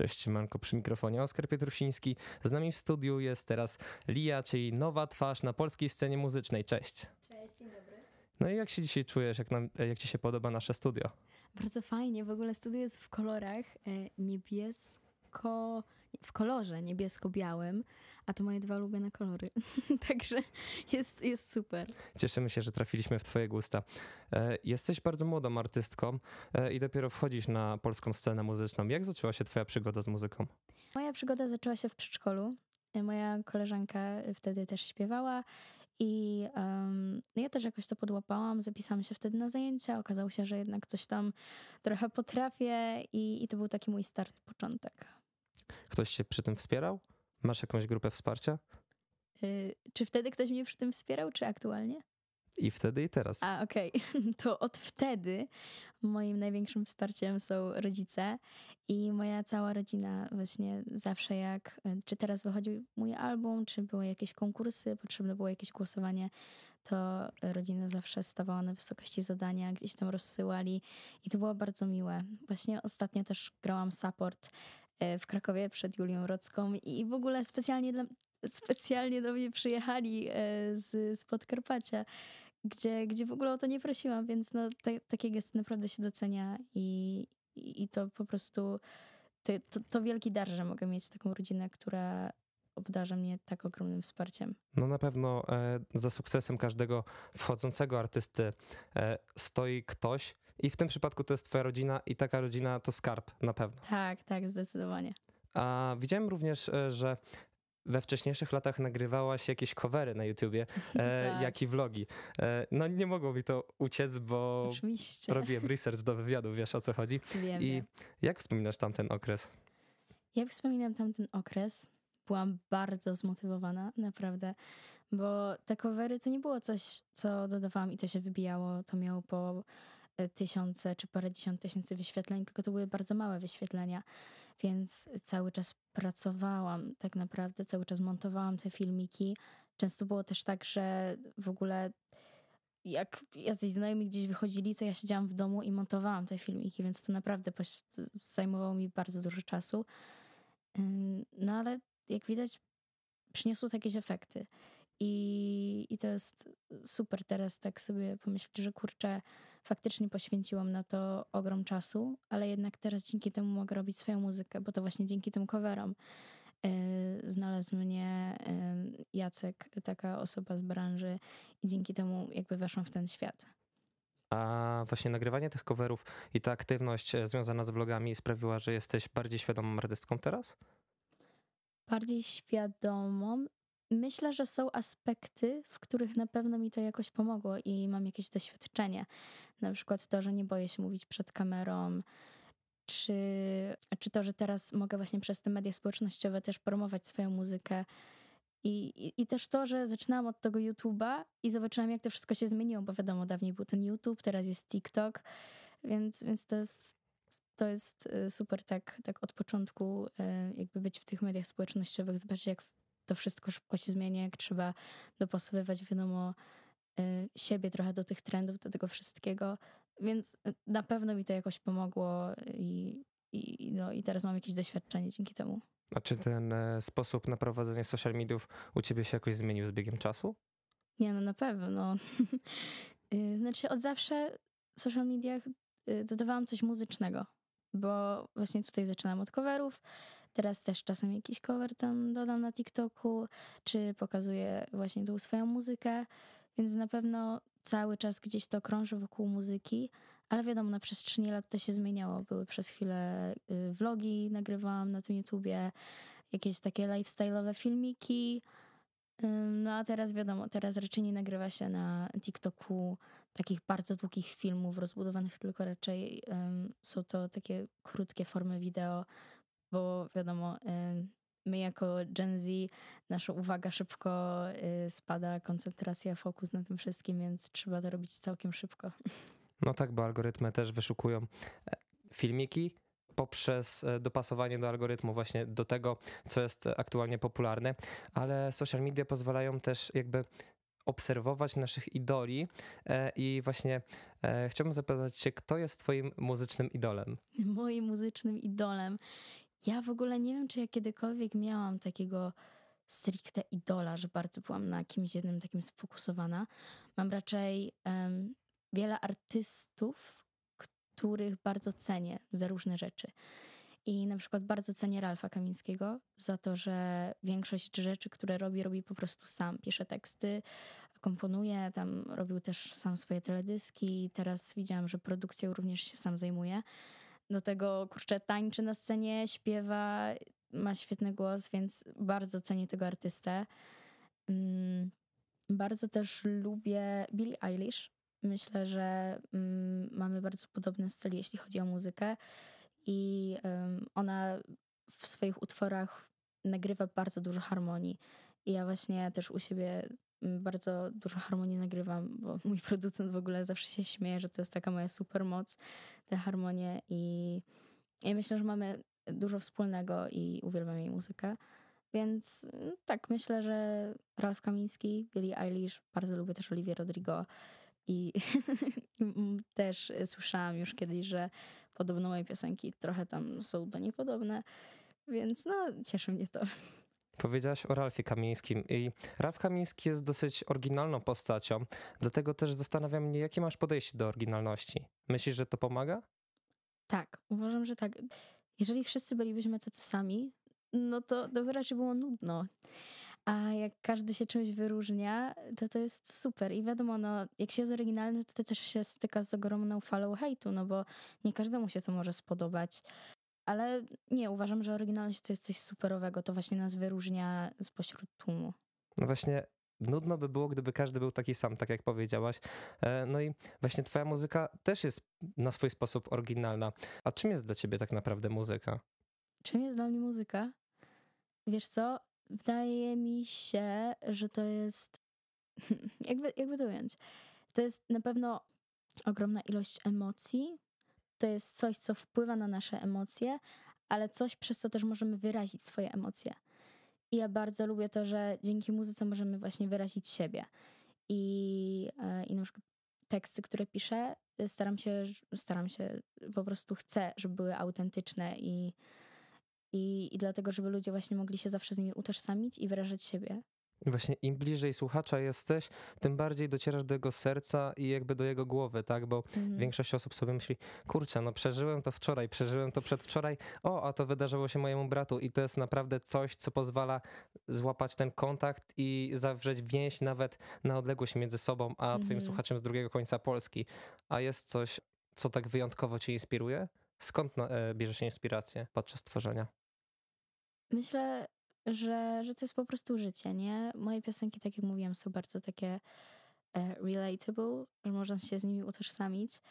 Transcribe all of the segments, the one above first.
Cześć, Manko przy mikrofonie Oskar Pietrusiński. Z nami w studiu jest teraz Lia, czyli nowa twarz na polskiej scenie muzycznej. Cześć. Cześć, dzień dobry. No i jak się dzisiaj czujesz, jak, nam, jak ci się podoba nasze studio? Bardzo fajnie, w ogóle studio jest w kolorach e, niebiesko, w kolorze niebiesko-białym, a to moje dwa ulubione kolory. Także jest, jest super. Cieszymy się, że trafiliśmy w twoje gusta. E, jesteś bardzo młodą artystką e, i dopiero wchodzisz na polską scenę muzyczną. Jak zaczęła się twoja przygoda z muzyką? Moja przygoda zaczęła się w przedszkolu. E, Moja koleżanka wtedy też śpiewała i um, ja też jakoś to podłapałam, zapisałam się wtedy na zajęcia, okazało się, że jednak coś tam trochę potrafię i, i to był taki mój start, początek. Ktoś cię przy tym wspierał? Masz jakąś grupę wsparcia? Y, czy wtedy ktoś mnie przy tym wspierał, czy aktualnie? I wtedy i teraz. A, okej. To od wtedy moim największym wsparciem są rodzice i moja cała rodzina właśnie zawsze jak, czy teraz wychodził mój album, czy były jakieś konkursy, potrzebne było jakieś głosowanie, to rodzina zawsze stawała na wysokości zadania, gdzieś tam rozsyłali i to było bardzo miłe. Właśnie ostatnio też grałam support w Krakowie przed Julią Rocką i w ogóle specjalnie dla, specjalnie do mnie przyjechali e, z, z Podkarpacia, gdzie, gdzie w ogóle o to nie prosiłam, więc no, te, takie gesty naprawdę się docenia i, i, i to po prostu to, to, to wielki dar, że mogę mieć taką rodzinę, która obdarza mnie tak ogromnym wsparciem. No na pewno e, za sukcesem każdego wchodzącego artysty e, stoi ktoś i w tym przypadku to jest twoja rodzina i taka rodzina to skarb na pewno. Tak, tak, zdecydowanie. A widziałem również, e, że we wcześniejszych latach nagrywałaś jakieś covery na YouTubie, e, Tak. jak i vlogi. E, no nie mogło mi to uciec, bo Oczywiście. robiłem research do wywiadu, wiesz o co chodzi. Wiem, I wiem. jak wspominasz tamten okres? Jak wspominam tamten okres, byłam bardzo zmotywowana, naprawdę, bo te covery to nie było coś, co dodawałam i to się wybijało, to miało po tysiące czy parędziesiąt tysięcy wyświetleń, tylko to były bardzo małe wyświetlenia, więc cały czas pracowałam tak naprawdę, cały czas montowałam te filmiki. Często było też tak, że w ogóle jak jacyś znajomi gdzieś wychodzili, to ja siedziałam w domu i montowałam te filmiki, więc to naprawdę zajmowało mi bardzo dużo czasu. No ale jak widać, przyniosło jakieś efekty. I, I to jest super teraz tak sobie pomyśleć, że kurczę, faktycznie poświęciłam na to ogrom czasu, ale jednak teraz dzięki temu mogę robić swoją muzykę, bo to właśnie dzięki tym coverom yy, znalazł mnie yy, Jacek, taka osoba z branży i dzięki temu jakby weszłam w ten świat. A właśnie nagrywanie tych coverów i ta aktywność e, związana z vlogami sprawiła, że jesteś bardziej świadomą artystką teraz? bardziej świadomą. Myślę, że są aspekty, w których na pewno mi to jakoś pomogło i mam jakieś doświadczenie. Na przykład to, że nie boję się mówić przed kamerą, czy, czy to, że teraz mogę właśnie przez te media społecznościowe też promować swoją muzykę. I, i, I też to, że zaczynałam od tego YouTube'a i zobaczyłam, jak to wszystko się zmieniło, bo wiadomo, dawniej był ten YouTube, teraz jest TikTok, więc, więc to jest to jest y, super tak, tak od początku y, jakby być w tych mediach społecznościowych, zobaczyć jak to wszystko szybko się zmienia, jak trzeba dopasowywać wiadomo y, siebie trochę do tych trendów, do tego wszystkiego, więc y, na pewno mi to jakoś pomogło i, i, no, i teraz mam jakieś doświadczenie dzięki temu. A czy ten e, sposób na prowadzenie social mediów u ciebie się jakoś zmienił z biegiem czasu? Nie, no na pewno. Y, znaczy od zawsze w social mediach dodawałam coś muzycznego, bo właśnie tutaj zaczynam od coverów, teraz też czasem jakiś cover tam dodam na TikToku, czy pokazuję właśnie tą swoją muzykę, więc na pewno cały czas gdzieś to krąży wokół muzyki, ale wiadomo, na przestrzeni lat to się zmieniało. Były przez chwilę y, vlogi, nagrywałam na tym YouTubie, jakieś takie lifestyle'owe filmiki, No a teraz wiadomo, teraz raczej nie nagrywa się na TikToku takich bardzo długich filmów rozbudowanych, tylko raczej ym, są to takie krótkie formy wideo, bo wiadomo, ym, my jako Gen Z, nasza uwaga szybko y, spada, koncentracja, fokus na tym wszystkim, więc trzeba to robić całkiem szybko. No tak, bo algorytmy też wyszukują e, filmiki poprzez e, dopasowanie do algorytmu właśnie do tego, co jest aktualnie popularne, ale social media pozwalają też jakby obserwować naszych idoli e, i właśnie chciałbym zapytać cię, kto jest twoim muzycznym idolem? Moim muzycznym idolem Ja w ogóle nie wiem, czy ja kiedykolwiek miałam takiego stricte idola, że bardzo byłam na kimś jednym takim sfokusowana. Mam raczej um, wiele artystów, których bardzo cenię za różne rzeczy. I na przykład bardzo cenię Ralfa Kamińskiego za to, że większość rzeczy, które robi, robi po prostu sam. Pisze teksty, komponuje, tam robił też sam swoje teledyski. Teraz widziałam, że produkcją również się sam zajmuje. Do tego, kurczę, tańczy na scenie, śpiewa, ma świetny głos, więc bardzo cenię tego artystę. Mm, bardzo też lubię Billie Eilish. Myślę, że mm, mamy bardzo podobny styl, jeśli chodzi o muzykę. I ona w swoich utworach nagrywa bardzo dużo harmonii. I ja właśnie też u siebie bardzo dużo harmonii nagrywam, bo mój producent w ogóle zawsze się śmieje, że to jest taka moja super moc, te harmonie. I ja myślę, że mamy dużo wspólnego i uwielbiam jej muzykę. Więc mm, tak, myślę, że Ralf Kamiński, Billie Eilish, bardzo lubię też Olivia Rodrigo i, i też słyszałam już kiedyś, że podobno moje piosenki trochę tam są do niej podobne, więc no cieszy mnie to. Powiedziałaś o Ralfie Kamińskim i Ralf Kamiński jest dosyć oryginalną postacią, dlatego też zastanawiam mnie, jakie masz podejście do oryginalności. Myślisz, że to pomaga? Tak, uważam, że tak jeżeli wszyscy bylibyśmy tacy sami, no to, to raczej było nudno. A jak każdy się czymś wyróżnia, to to jest super. I wiadomo, no, jak się jest oryginalny, to też się styka z ogromną falą hejtu, no bo nie każdemu się to może spodobać. Ale nie, uważam, że oryginalność to jest coś superowego. To właśnie nas wyróżnia spośród tłumu. No właśnie, nudno by było, gdyby każdy był taki sam, tak jak powiedziałaś. E, no i właśnie twoja muzyka też jest na swój sposób oryginalna. A czym jest dla ciebie tak naprawdę muzyka? Czym jest dla mnie muzyka? Wiesz co? Wydaje mi się, że to jest. Jakby, jakby to ująć? To jest na pewno ogromna ilość emocji. To jest coś, co wpływa na nasze emocje, ale coś, przez co też możemy wyrazić swoje emocje. I ja bardzo lubię to, że dzięki muzyce możemy właśnie wyrazić siebie. I, e, i na przykład teksty, które piszę, staram się, staram się, po prostu chcę, żeby były autentyczne i, i, i dlatego, żeby ludzie właśnie mogli się zawsze z nimi utożsamić i wyrażać siebie. Właśnie im bliżej słuchacza jesteś, tym bardziej docierasz do jego serca i jakby do jego głowy, tak? Bo mhm. większość osób sobie myśli, kurczę, no przeżyłem to wczoraj, przeżyłem to przedwczoraj, o, a to wydarzyło się mojemu bratu i to jest naprawdę coś, co pozwala złapać ten kontakt i zawrzeć więź nawet na odległość między sobą a twoim mhm. słuchaczem z drugiego końca Polski. A jest coś, co tak wyjątkowo cię inspiruje? Skąd e, bierze się inspirację podczas tworzenia? Myślę, że, że to jest po prostu życie, nie? Moje piosenki, tak jak mówiłam, są bardzo takie e, relatable, że można się z nimi utożsamić.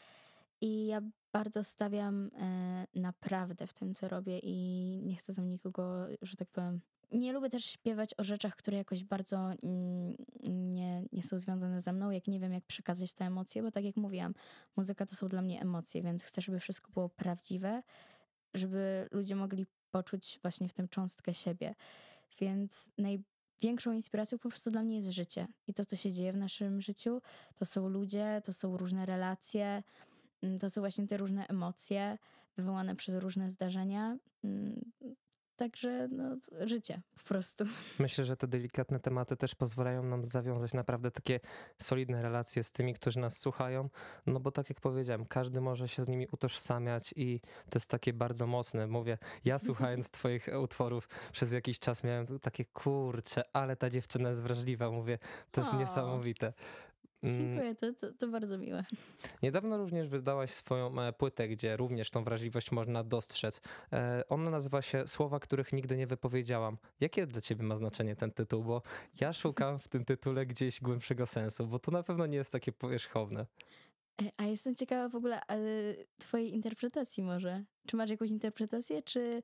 I ja bardzo stawiam e, naprawdę w tym, co robię i nie chcę tam nikogo, że tak powiem. Nie lubię też śpiewać o rzeczach, które jakoś bardzo mm, nie, nie są związane ze mną, jak nie wiem, jak przekazać te emocje, bo tak jak mówiłam, muzyka to są dla mnie emocje, więc chcę, żeby wszystko było prawdziwe, żeby ludzie mogli poczuć właśnie w tym cząstkę siebie. Więc największą inspiracją po prostu dla mnie jest życie i to, co się dzieje w naszym życiu. To są ludzie, to są różne relacje, mm, to są właśnie te różne emocje wywołane przez różne zdarzenia. Także no, życie po prostu. Myślę, że te delikatne tematy też pozwalają nam zawiązać naprawdę takie solidne relacje z tymi, którzy nas słuchają. No bo tak jak powiedziałem, każdy może się z nimi utożsamiać i to jest takie bardzo mocne. Mówię, ja słuchając Twoich utworów przez jakiś czas miałem takie kurcze, ale ta dziewczyna jest wrażliwa. Mówię, to jest o. niesamowite. Mm. Dziękuję, to, to, to, bardzo miłe. Niedawno również wydałaś swoją e, płytę, gdzie również tą wrażliwość można dostrzec. E, ona nazywa się Słowa, których nigdy nie wypowiedziałam. Jakie dla ciebie ma znaczenie ten tytuł? Bo ja szukam w tym tytule gdzieś głębszego sensu, bo to na pewno nie jest takie powierzchowne. E, a jestem ciekawa w ogóle twojej interpretacji może. Czy masz jakąś interpretację, czy,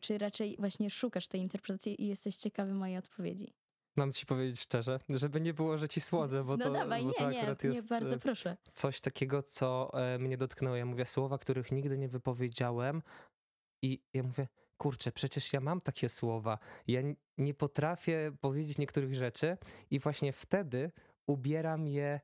czy raczej właśnie szukasz tej interpretacji i jesteś ciekawy mojej odpowiedzi? Mam ci powiedzieć szczerze, żeby nie było, że ci słodzę, bo no to, dawaj, bo nie, to nie, akurat jest nie, bardzo e, proszę. coś takiego, co e, mnie dotknęło. Ja mówię słowa, których nigdy nie wypowiedziałem i ja mówię, kurczę, przecież ja mam takie słowa. Ja nie potrafię powiedzieć niektórych rzeczy i właśnie wtedy ubieram je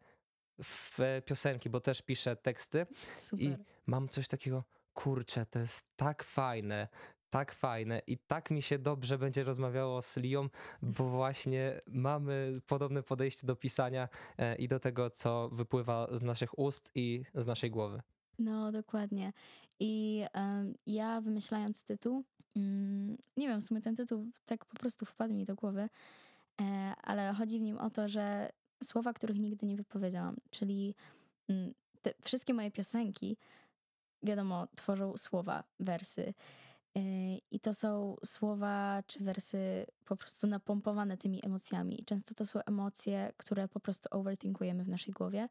w piosenki, bo też piszę teksty Super. i mam coś takiego, kurczę, to jest tak fajne, tak fajne i tak mi się dobrze będzie rozmawiało z Lią, bo właśnie mamy podobne podejście do pisania e, i do tego, co wypływa z naszych ust i z naszej głowy. No, dokładnie. I um, ja wymyślając tytuł, mm, nie wiem, w sumie ten tytuł tak po prostu wpadł mi do głowy, e, ale chodzi w nim o to, że słowa, których nigdy nie wypowiedziałam, czyli mm, te wszystkie moje piosenki, wiadomo, tworzą słowa, wersy. E, I to są słowa czy wersy po prostu napompowane tymi emocjami. Często to są emocje, które po prostu overthinkujemy w naszej głowie,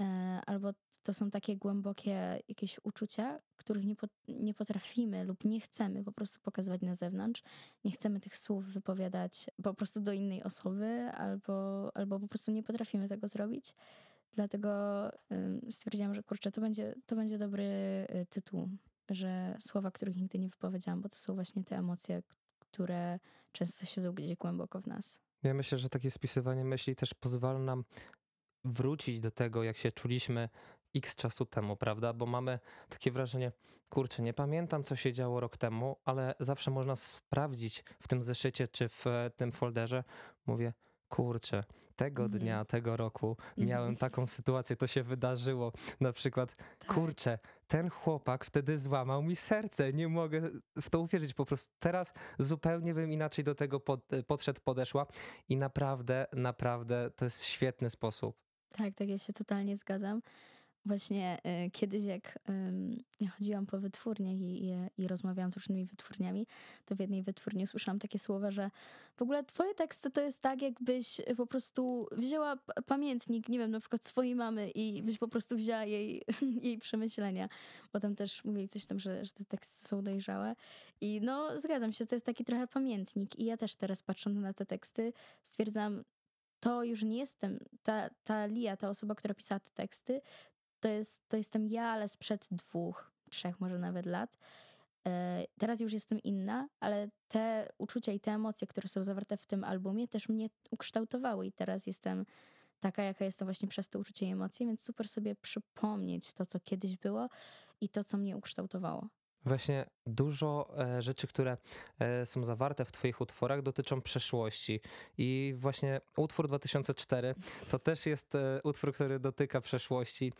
e, albo to są takie głębokie jakieś uczucia, których nie, nie potrafimy lub nie chcemy po prostu pokazywać na zewnątrz. Nie chcemy tych słów wypowiadać po prostu do innej osoby, albo, albo po prostu nie potrafimy tego zrobić. Dlatego stwierdziłam, że kurczę, to będzie, to będzie dobry y, tytuł, że słowa, których nigdy nie wypowiedziałam, bo to są właśnie te emocje, które często siedzą gdzieś głęboko w nas. Ja myślę, że takie spisywanie myśli też pozwala nam wrócić do tego, jak się czuliśmy x czasu temu, prawda? Bo mamy takie wrażenie, kurczę, nie pamiętam, co się działo rok temu, ale zawsze można sprawdzić w tym zeszycie czy w tym folderze. Mówię, kurczę, tego mhm. dnia, tego roku miałem mhm. taką sytuację, to się wydarzyło. Na przykład, tak. kurczę, ten chłopak wtedy złamał mi serce, nie mogę w to uwierzyć. Po prostu teraz zupełnie bym inaczej do tego pod, podszedł, podeszła i naprawdę, naprawdę to jest świetny sposób. Tak, tak, ja się totalnie zgadzam. Właśnie y, kiedyś, jak y, chodziłam po wytwórniach i, i, i, rozmawiałam z różnymi wytwórniami, to w jednej wytwórni usłyszałam takie słowa, że w ogóle twoje teksty to jest tak, jakbyś po prostu wzięła pamiętnik, nie wiem, na przykład swojej mamy i byś po prostu wzięła jej, jej przemyślenia. Potem też mówili coś tam, że, że te teksty są dojrzałe. I no, zgadzam się, to jest taki trochę pamiętnik. I ja też teraz patrząc na te teksty stwierdzam, to już nie jestem, ta, ta Lia, ta osoba, która pisała te teksty, to, jest, to jestem ja, ale sprzed dwóch, trzech może nawet lat. E, teraz już jestem inna, ale te uczucia i te emocje, które są zawarte w tym albumie, też mnie ukształtowały i teraz jestem taka, jaka jestem właśnie przez te uczucia i emocje, więc super sobie przypomnieć to, co kiedyś było i to, co mnie ukształtowało. Właśnie dużo e, rzeczy, które e, są zawarte w Twoich utworach, dotyczą przeszłości. I właśnie utwór 2004 to też jest e, utwór, który dotyka przeszłości,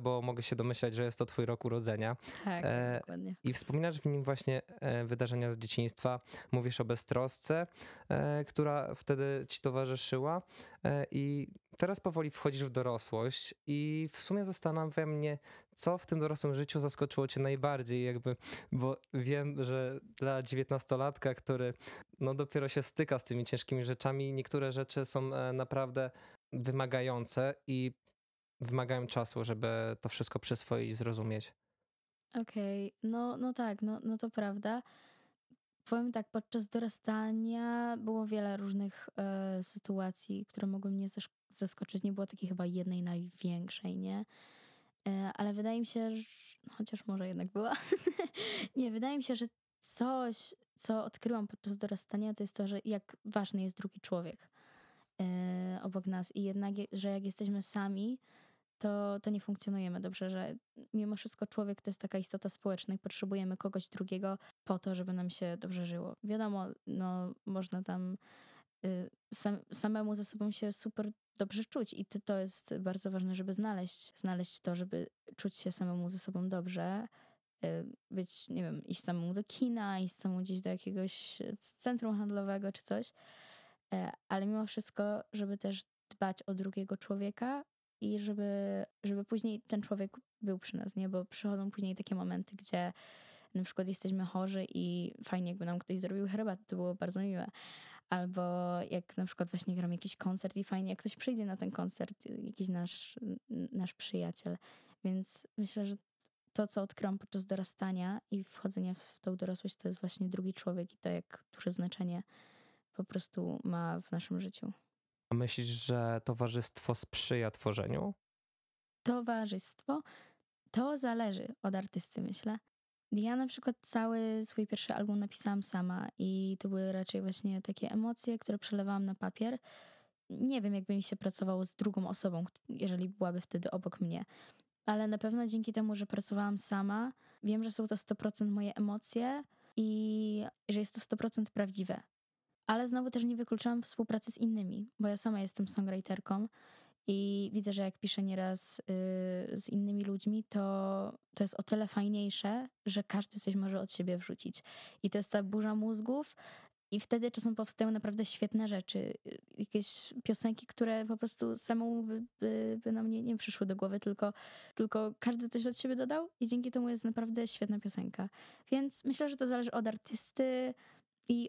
bo mogę się domyślać, że jest to Twój rok urodzenia. Tak, dokładnie. I wspominasz w nim właśnie wydarzenia z dzieciństwa. Mówisz o beztrosce, która wtedy Ci towarzyszyła. I teraz powoli wchodzisz w dorosłość i w sumie zastanawia mnie, co w tym dorosłym życiu zaskoczyło cię najbardziej, jakby, bo wiem, że dla dziewiętnastolatka, który no dopiero się styka z tymi ciężkimi rzeczami, niektóre rzeczy są e, naprawdę wymagające i wymagają czasu, żeby to wszystko przyswoić i zrozumieć. Okej, okay. no, no tak, no, no to prawda. Powiem tak, podczas dorastania było wiele różnych e, sytuacji, które mogły mnie zaskoczyć. Nie było takiej chyba jednej największej, nie? E, ale wydaje mi się, że, chociaż może jednak była, nie, wydaje mi się, że coś, co odkryłam podczas dorastania, to jest to, że jak ważny jest drugi człowiek e, obok nas i jednak, że jak jesteśmy sami, to, to nie funkcjonujemy dobrze, że mimo wszystko człowiek to jest taka istota społeczna i potrzebujemy kogoś drugiego po to, żeby nam się dobrze żyło. Wiadomo, no, można tam y, sam, samemu ze sobą się super dobrze czuć i to, to jest bardzo ważne, żeby znaleźć, znaleźć to, żeby czuć się samemu ze sobą dobrze, y, być, nie wiem, iść samemu do kina, iść samemu gdzieś do jakiegoś centrum handlowego czy coś, e, ale mimo wszystko, żeby też dbać o drugiego człowieka i żeby, żeby później ten człowiek był przy nas, nie? Bo przychodzą później takie momenty, gdzie na przykład jesteśmy chorzy i fajnie jakby nam ktoś zrobił herbatę, to było bardzo miłe. Albo jak na przykład właśnie gram jakiś koncert i fajnie, jak ktoś przyjdzie na ten koncert, jakiś nasz, nasz przyjaciel. Więc myślę, że to, co odkryłam podczas dorastania i wchodzenia w tą dorosłość, to jest właśnie drugi człowiek i to, jak duże znaczenie po prostu ma w naszym życiu. A myślisz, że towarzystwo sprzyja tworzeniu? Towarzystwo to zależy od artysty, myślę. Ja na przykład cały swój pierwszy album napisałam sama i to były raczej właśnie takie emocje, które przelewałam na papier. Nie wiem, jakby mi się pracowało z drugą osobą, jeżeli byłaby wtedy obok mnie. Ale na pewno dzięki temu, że pracowałam sama, wiem, że są to 100% moje emocje i że jest to 100% prawdziwe. Ale znowu też nie wykluczam współpracy z innymi, bo ja sama jestem songwriterką i widzę, że jak piszę nieraz yy, z innymi ludźmi, to, to jest o tyle fajniejsze, że każdy coś może od siebie wrzucić. I to jest ta burza mózgów, i wtedy czasem powstają naprawdę świetne rzeczy. Jakieś piosenki, które po prostu samemu by, by, by nam nie, nie przyszły do głowy, tylko, tylko każdy coś od siebie dodał i dzięki temu jest naprawdę świetna piosenka. Więc myślę, że to zależy od artysty i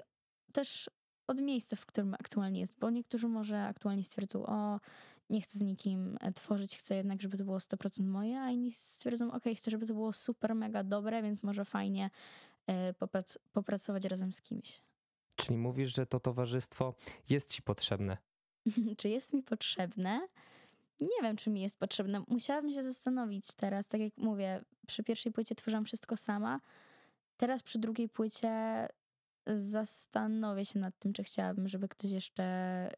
też od miejsca, w którym aktualnie jest, bo niektórzy może aktualnie stwierdzą, o, nie chcę z nikim e, tworzyć, chcę jednak, żeby to było 100% moje, a inni stwierdzą, ok, chcę, żeby to było super, mega dobre, więc może fajnie e, poprac popracować razem z kimś. Czyli mówisz, że to towarzystwo jest ci potrzebne. czy jest mi potrzebne? Nie wiem, czy mi jest potrzebne. Musiałabym się zastanowić teraz. Tak jak mówię, przy pierwszej płycie tworzyłam wszystko sama. Teraz przy drugiej płycie zastanowię się nad tym, czy chciałabym, żeby ktoś jeszcze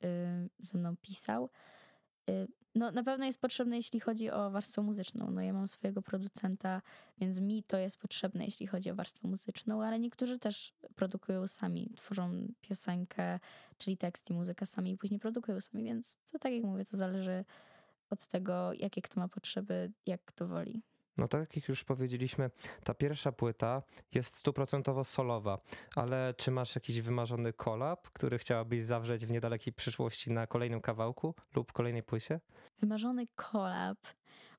y, ze mną pisał. Y, no, na pewno jest potrzebne, jeśli chodzi o warstwę muzyczną. No, ja mam swojego producenta, więc mi to jest potrzebne, jeśli chodzi o warstwę muzyczną, ale niektórzy też produkują sami, tworzą piosenkę, czyli tekst i muzykę sami i później produkują sami, więc to tak jak mówię, to zależy od tego, jakie kto ma potrzeby, jak kto woli. No tak jak już powiedzieliśmy, ta pierwsza płyta jest stuprocentowo solowa, ale czy masz jakiś wymarzony kolab, który chciałabyś zawrzeć w niedalekiej przyszłości na kolejnym kawałku lub kolejnej płycie? Wymarzony kolab.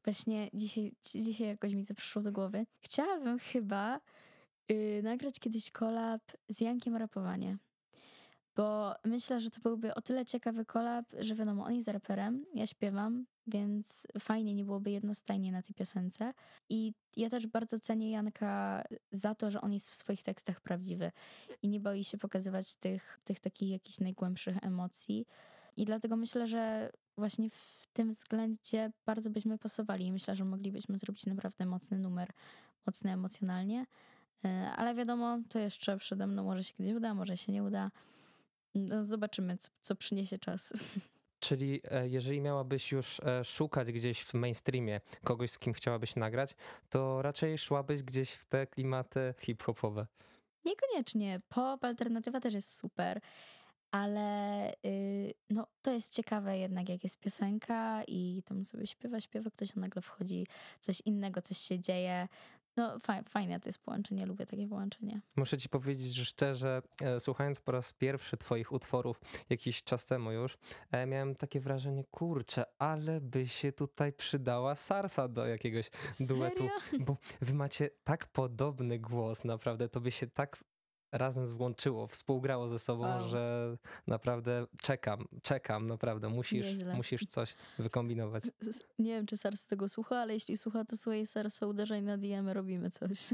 Właśnie dzisiaj, dzisiaj jakoś mi to przyszło do głowy. Chciałabym chyba yy, nagrać kiedyś kolab z Jankiem Rapowanie. Bo myślę, że to byłby o tyle ciekawy kolab, że wiadomo, on jest raperem, ja śpiewam, więc fajnie nie byłoby jednostajnie na tej piosence. I ja też bardzo cenię Janka za to, że on jest w swoich tekstach prawdziwy i nie boi się pokazywać tych, tych takich jakichś najgłębszych emocji. I dlatego myślę, że właśnie w tym względzie bardzo byśmy pasowali i myślę, że moglibyśmy zrobić naprawdę mocny numer, mocny emocjonalnie. E, ale wiadomo, to jeszcze przede mną może się kiedyś uda, może się nie uda. No zobaczymy, co, co przyniesie czas. Czyli e, jeżeli miałabyś już e, szukać gdzieś w mainstreamie kogoś, z kim chciałabyś nagrać, to raczej szłabyś gdzieś w te klimaty hip-hopowe. Niekoniecznie. Pop, alternatywa też jest super, ale yy, no, to jest ciekawe jednak, jak jest piosenka i tam sobie śpiewa, śpiewa, ktoś a nagle wchodzi, coś innego, coś się dzieje. No fajne to jest połączenie, lubię takie połączenie. Muszę ci powiedzieć, że szczerze, e, słuchając po raz pierwszy twoich utworów jakiś czas temu już, e, miałem takie wrażenie, kurczę, ale by się tutaj przydała Sarsa do jakiegoś Serio? duetu, bo wy macie tak podobny głos, naprawdę, to by się tak razem złączyło, współgrało ze sobą, wow. że naprawdę czekam, czekam, naprawdę. Musisz, musisz coś wykombinować. Nie wiem, czy Sars tego słucha, ale jeśli słucha, to słuchaj Sarsa, uderzaj na DM, robimy coś.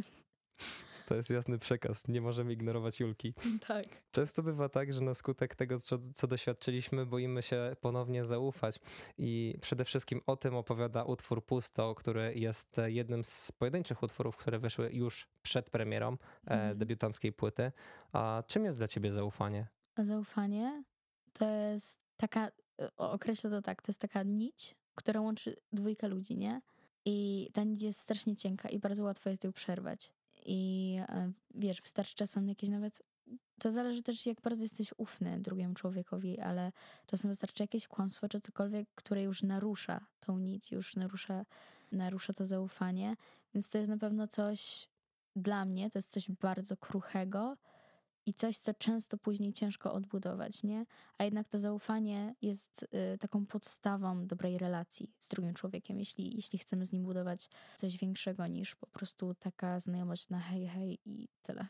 To jest jasny przekaz. Nie możemy ignorować Julki. Tak. Często bywa tak, że na skutek tego, co, co doświadczyliśmy, boimy się ponownie zaufać. I przede wszystkim o tym opowiada utwór Pusto, który jest jednym z pojedynczych utworów, które wyszły już przed premierą e, mhm. debiutanckiej płyty. A czym jest dla ciebie zaufanie? Zaufanie to jest taka, określę to tak, to jest taka nić, która łączy dwójkę ludzi, nie? I ta nić jest strasznie cienka i bardzo łatwo jest ją przerwać. I e, wiesz, wystarczy czasem jakieś nawet. To zależy też, jak bardzo jesteś ufny drugiemu człowiekowi, ale czasem wystarczy jakieś kłamstwo czy cokolwiek, które już narusza tą nić, już narusza, narusza to zaufanie. Więc to jest na pewno coś dla mnie, to jest coś bardzo kruchego, i coś, co często później ciężko odbudować, nie? A jednak to zaufanie jest y, taką podstawą dobrej relacji z drugim człowiekiem, jeśli, jeśli chcemy z nim budować coś większego niż po prostu taka znajomość na hej, hej i tyle.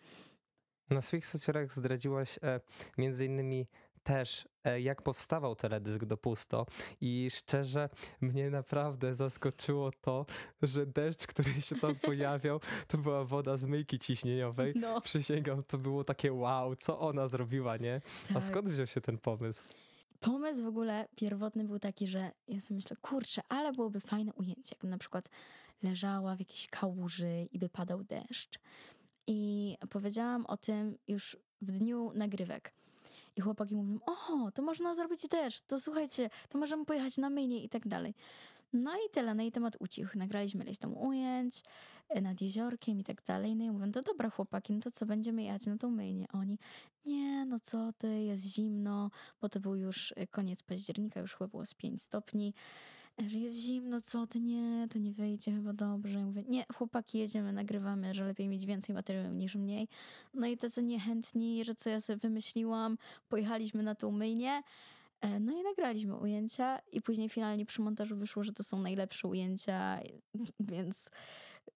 Na swoich socjalach zdradziłaś e, między innymi też, e, jak powstawał teledysk do Pusto i szczerze mnie naprawdę zaskoczyło to, że deszcz, który się tam pojawiał, to była woda z myjki ciśnieniowej. No. Przysięgam, to było takie wow, co ona zrobiła, nie? Tak. A skąd wziął się ten pomysł? Pomysł w ogóle pierwotny był taki, że ja sobie myślę, kurczę, ale byłoby fajne ujęcie, jakbym na przykład leżała w jakiejś kałuży i by padał deszcz. I powiedziałam o tym już w dniu nagrywek. I chłopaki mówią, o, to można zrobić też, to słuchajcie, to możemy pojechać na myjnie i tak dalej. No i tyle, no i temat ucichł. Nagraliśmy ileś tam ujęć e, nad jeziorkiem i tak dalej. No i mówię, to dobra chłopaki, no to co, będziemy jechać na tą myjnię? Oni, nie, no co ty, jest zimno, bo to był już e, koniec października, już chyba było z 5 stopni że jest zimno, co ty, nie, to nie wyjdzie chyba dobrze. Ja mówię, nie, chłopaki, jedziemy, nagrywamy, że lepiej mieć więcej materiału niż mniej. No i tacy niechętni, że co ja sobie wymyśliłam, pojechaliśmy na tą myjnię, e, no i nagraliśmy ujęcia i później finalnie przy montażu wyszło, że to są najlepsze ujęcia, więc,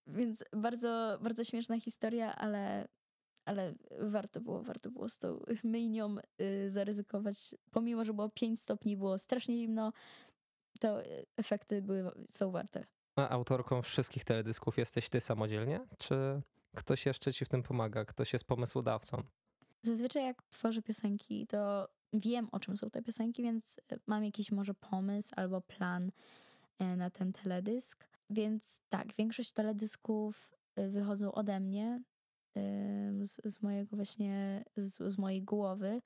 więc bardzo, bardzo śmieszna historia, ale, ale warto było, warto było z tą myjnią y, zaryzykować. Pomimo, że było 5 stopni, było strasznie zimno, to e, efekty były, są warte. A autorką wszystkich teledysków jesteś ty samodzielnie? Czy ktoś jeszcze ci w tym pomaga? Ktoś jest pomysłodawcą? Zazwyczaj jak tworzę piosenki, to wiem o czym są te piosenki, więc e, mam jakiś może pomysł albo plan e, na ten teledysk. Więc tak, większość teledysków wychodzą ode mnie, z, z mojego właśnie, z, z mojej głowy.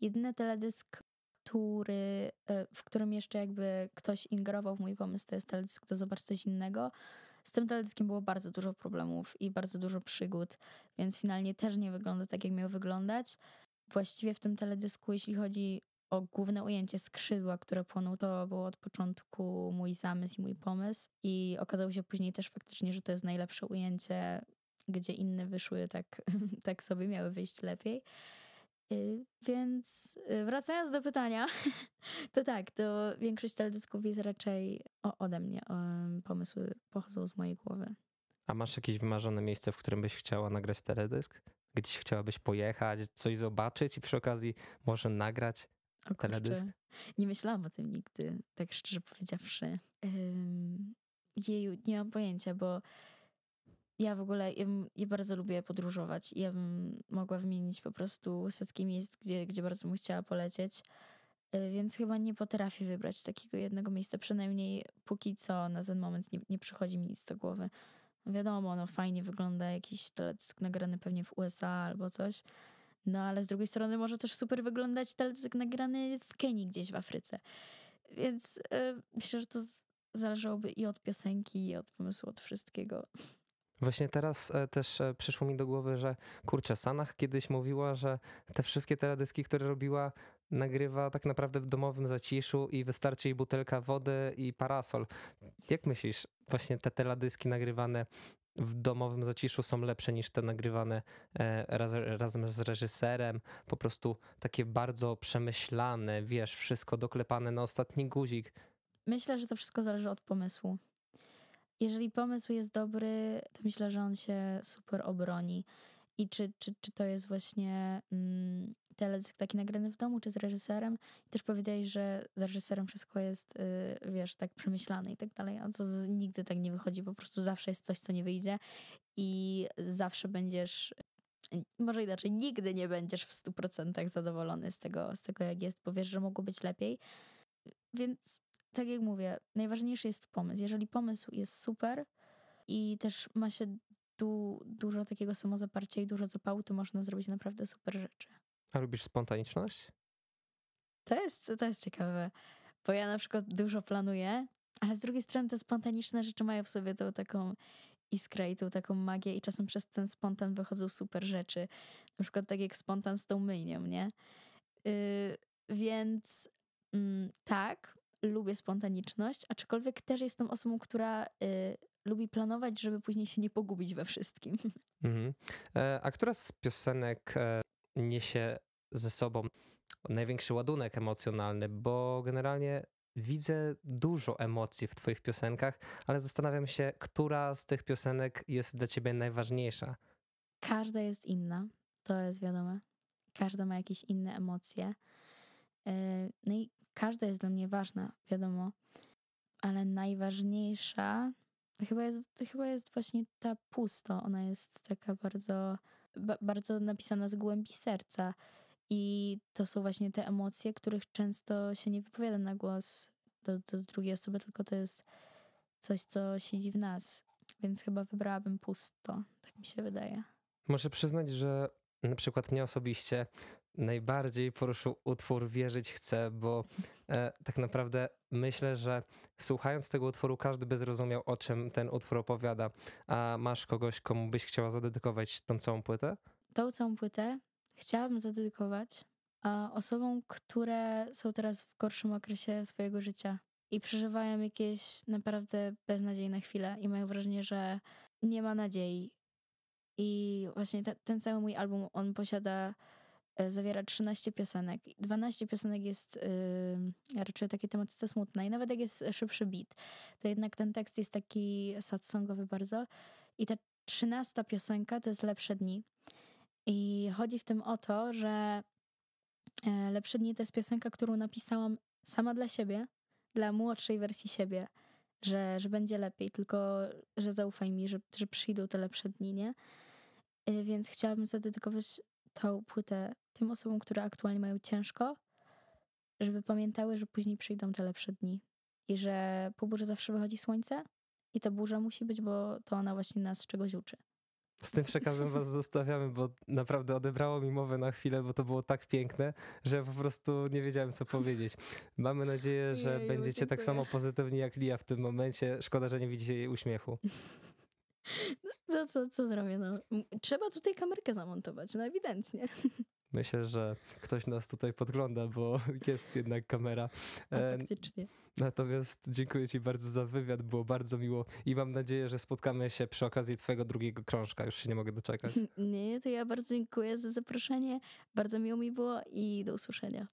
Jedyny teledysk, który, e, w którym jeszcze jakby ktoś ingerował w mój pomysł, to jest teledysk to Zobacz coś innego. Z tym teledyskiem było bardzo dużo problemów i bardzo dużo przygód, więc finalnie też nie wygląda tak, jak miał wyglądać. Właściwie w tym teledysku, jeśli chodzi o główne ujęcie skrzydła, które płoną, to było od początku mój zamysł i mój pomysł. I okazało się później też faktycznie, że to jest najlepsze ujęcie, gdzie inne wyszły tak, tak sobie, miały wyjść lepiej. Y, więc y, wracając do pytania, to tak, to większość teledysków jest raczej ode mnie. Pomysły pochodzą z mojej głowy. A masz jakieś wymarzone miejsce, w którym byś chciała nagrać teledysk? Gdzieś chciałabyś pojechać, coś zobaczyć i przy okazji może nagrać o, teledysk? nie myślałam o tym nigdy, tak szczerze powiedziawszy. Jeju, nie mam pojęcia, bo ja w ogóle, ja, ja, bardzo lubię podróżować ja bym mogła wymienić po prostu setki miejsc, gdzie, gdzie bardzo bym chciała polecieć. Y, więc chyba nie potrafię wybrać takiego jednego miejsca, przynajmniej póki co na ten moment nie, nie przychodzi mi nic do głowy. No wiadomo, no fajnie wygląda jakiś teledysk nagrany pewnie w USA albo coś, no ale z drugiej strony może też super wyglądać teledysk nagrany w Kenii gdzieś w Afryce. Więc yy, myślę, że to zależałoby i od piosenki, i od pomysłu, od wszystkiego. Właśnie teraz e, też e, przyszło mi do głowy, że kurczę, Sanach kiedyś mówiła, że te wszystkie teledyski, które robiła, nagrywa tak naprawdę w domowym zaciszu i wystarczy jej butelka wody i parasol. Jak myślisz, właśnie te teledyski nagrywane w domowym zaciszu są lepsze niż te nagrywane e, raz, razem z reżyserem, po prostu takie bardzo przemyślane, wiesz, wszystko doklepane na ostatni guzik. Myślę, że to wszystko zależy od pomysłu jeżeli pomysł jest dobry, to myślę, że on się super obroni. I czy, czy, czy to jest właśnie mm, teledysk taki nagrany w domu, czy z reżyserem? I też powiedziałeś, że z reżyserem wszystko jest, y, wiesz, tak przemyślane i tak dalej, a to z, nigdy tak nie wychodzi. Po prostu zawsze jest coś, co nie wyjdzie i zawsze będziesz może inaczej, nigdy nie będziesz w 100% zadowolony z tego, z tego, jak jest, bo wiesz, że mogło być lepiej. Więc tak jak mówię, najważniejszy jest pomysł. Jeżeli pomysł jest super i też ma się du dużo takiego samozaparcia i dużo zapału, to można zrobić naprawdę super rzeczy. A lubisz spontaniczność? To jest, to jest ciekawe, bo ja na przykład dużo planuję, ale z drugiej strony te spontaniczne rzeczy mają w sobie tą taką iskrę i tą taką magię i czasem przez ten spontan wychodzą super rzeczy. Na przykład tak jak spontan z tą myjnią, nie? Yy, więc mm, tak, lubię spontaniczność, aczkolwiek też jestem osobą, która y, lubi planować, żeby później się nie pogubić we wszystkim. Mhm. E, a która z piosenek e, niesie ze sobą największy ładunek emocjonalny? Bo generalnie widzę dużo emocji w Twoich piosenkach, ale zastanawiam się, która z tych piosenek jest dla Ciebie najważniejsza. Każda jest inna, to jest wiadome. Każda ma jakieś inne emocje. E, no i każda jest dla mnie ważna, wiadomo, ale najważniejsza chyba jest, chyba jest właśnie ta pusto. Ona jest taka bardzo, ba, bardzo napisana z głębi serca. I to są właśnie te emocje, których często się nie wypowiada na głos do, do drugiej osoby, tylko to jest coś, co siedzi w nas. Więc chyba wybrałabym pusto, tak mi się wydaje. Muszę przyznać, że na przykład mnie osobiście najbardziej poruszył utwór Wierzyć chcę, bo e, tak naprawdę myślę, że słuchając tego utworu, każdy by zrozumiał, o czym ten utwór opowiada. A masz kogoś, komu byś chciała zadedykować tą całą płytę? Tą całą płytę chciałabym zadedykować a osobom, które są teraz w gorszym okresie swojego życia i przeżywają jakieś naprawdę beznadziejne chwile i mają wrażenie, że nie ma nadziei. I właśnie te, ten cały mój album, on posiada, e, zawiera 13 piosenek. 12 piosenek jest yy, raczej takie tematyce smutne i nawet jak jest szybszy beat, to jednak ten tekst jest taki sad songowy bardzo. I ta 13 piosenka to jest Lepsze Dni. I chodzi w tym o to, że e, Lepsze Dni to jest piosenka, którą napisałam sama dla siebie, dla młodszej wersji siebie, że, że będzie lepiej, tylko że zaufaj mi, że, że przyjdą te lepsze dni, nie? E, więc chciałabym zadedykować tą płytę tym osobom, które aktualnie mają ciężko, żeby pamiętały, że później przyjdą te lepsze dni i że po burzy zawsze wychodzi słońce i ta burza musi być, bo to ona właśnie nas czegoś uczy. Z tym przekazem was zostawiamy, bo naprawdę odebrało mi mowę na chwilę, bo to było tak piękne, że po prostu nie wiedziałem, co powiedzieć. Mamy nadzieję, że Jeju, będziecie tak dziękuję. tak samo pozytywni jak Lia w tym momencie. Szkoda, że nie widzicie jej uśmiechu. No, no co, co zrobię? No. Trzeba tutaj kamerkę zamontować, no ewidentnie. Myślę, że ktoś nas tutaj podgląda, bo jest jednak kamera. A, e, faktycznie. Natomiast dziękuję Ci bardzo za wywiad, było bardzo miło i mam nadzieję, że spotkamy się przy okazji Twojego drugiego krążka. Już się nie mogę doczekać. Nie, to ja bardzo dziękuję za zaproszenie. Bardzo miło mi było i do usłyszenia.